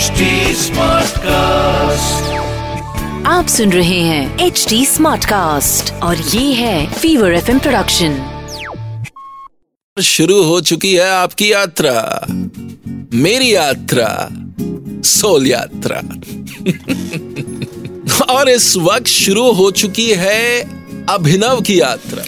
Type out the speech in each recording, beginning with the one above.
HD Smartcast. आप सुन रहे हैं एच डी स्मार्ट कास्ट और ये है फीवर एफ़ प्रोडक्शन शुरू हो चुकी है आपकी यात्रा। मेरी यात्रा सोल यात्रा। और इस वक्त शुरू हो चुकी है अभिनव की यात्रा।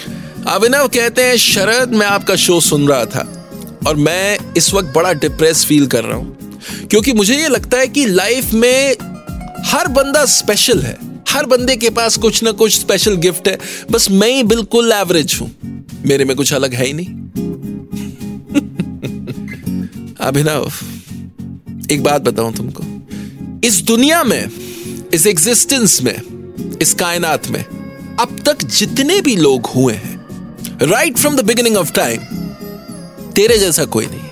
अभिनव कहते हैं शरद मैं आपका शो सुन रहा था और मैं इस वक्त बड़ा डिप्रेस फील कर रहा हूँ। क्योंकि मुझे ये लगता है कि लाइफ में हर बंदा स्पेशल है। हर बंदे के पास कुछ ना कुछ स्पेशल गिफ्ट है। बस मैं ही बिल्कुल एवरेज हूँ। मेरे में कुछ अलग है ही नहीं। अभिनव, एक बात बताऊँ तुमको। इस दुनिया में, इस एग्जिस्टेंस में, इस कायनात में, अब तक जितने भी लोग हुए हैं right from the beginning of time तेरे जैसा कोई नहीं।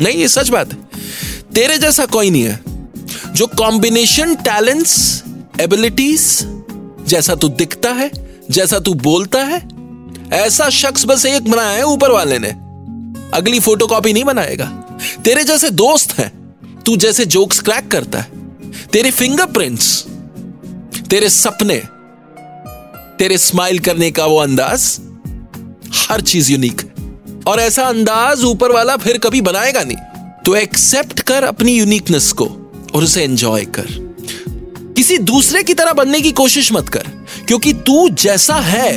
नहीं, ये सच बात है। तेरे जैसा कोई नहीं है। जो कॉम्बिनेशन टैलेंट्स एबिलिटीज जैसा तू दिखता है, जैसा तू बोलता है, ऐसा शख्स बस एक बनाया है ऊपर वाले ने। अगली फोटोकॉपी नहीं बनाएगा। तेरे जैसे दोस्त हैं, तू जैसे जोक्स क्रैक करता है। तेरे फिंगरप्रिंट्स तेरे सपने, तेरे स्माइल करने का वो अंदाज, हर चीज़ यूनिक और ऐसा अंदाज ऊपर वाला फिर कभी बनाएगा नहीं। तो एक्सेप्ट कर अपनी यूनिकनेस को और उसे एंजॉय कर। किसी दूसरे की तरह बनने की कोशिश मत कर, क्योंकि तू जैसा है,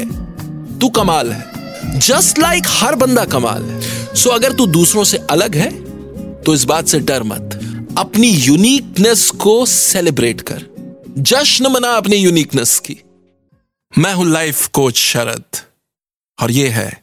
तू कमाल है। जस्ट लाइक like हर बंदा कमाल है। सो अगर तू दूसरों से अलग है तो इस बात से डर मत। अपनी यूनिकनेस को सेलिब्रेट कर। जश्न मना अपनी यूनिकनेस की। मैं हूँ लाइफ कोच शरद, और ये है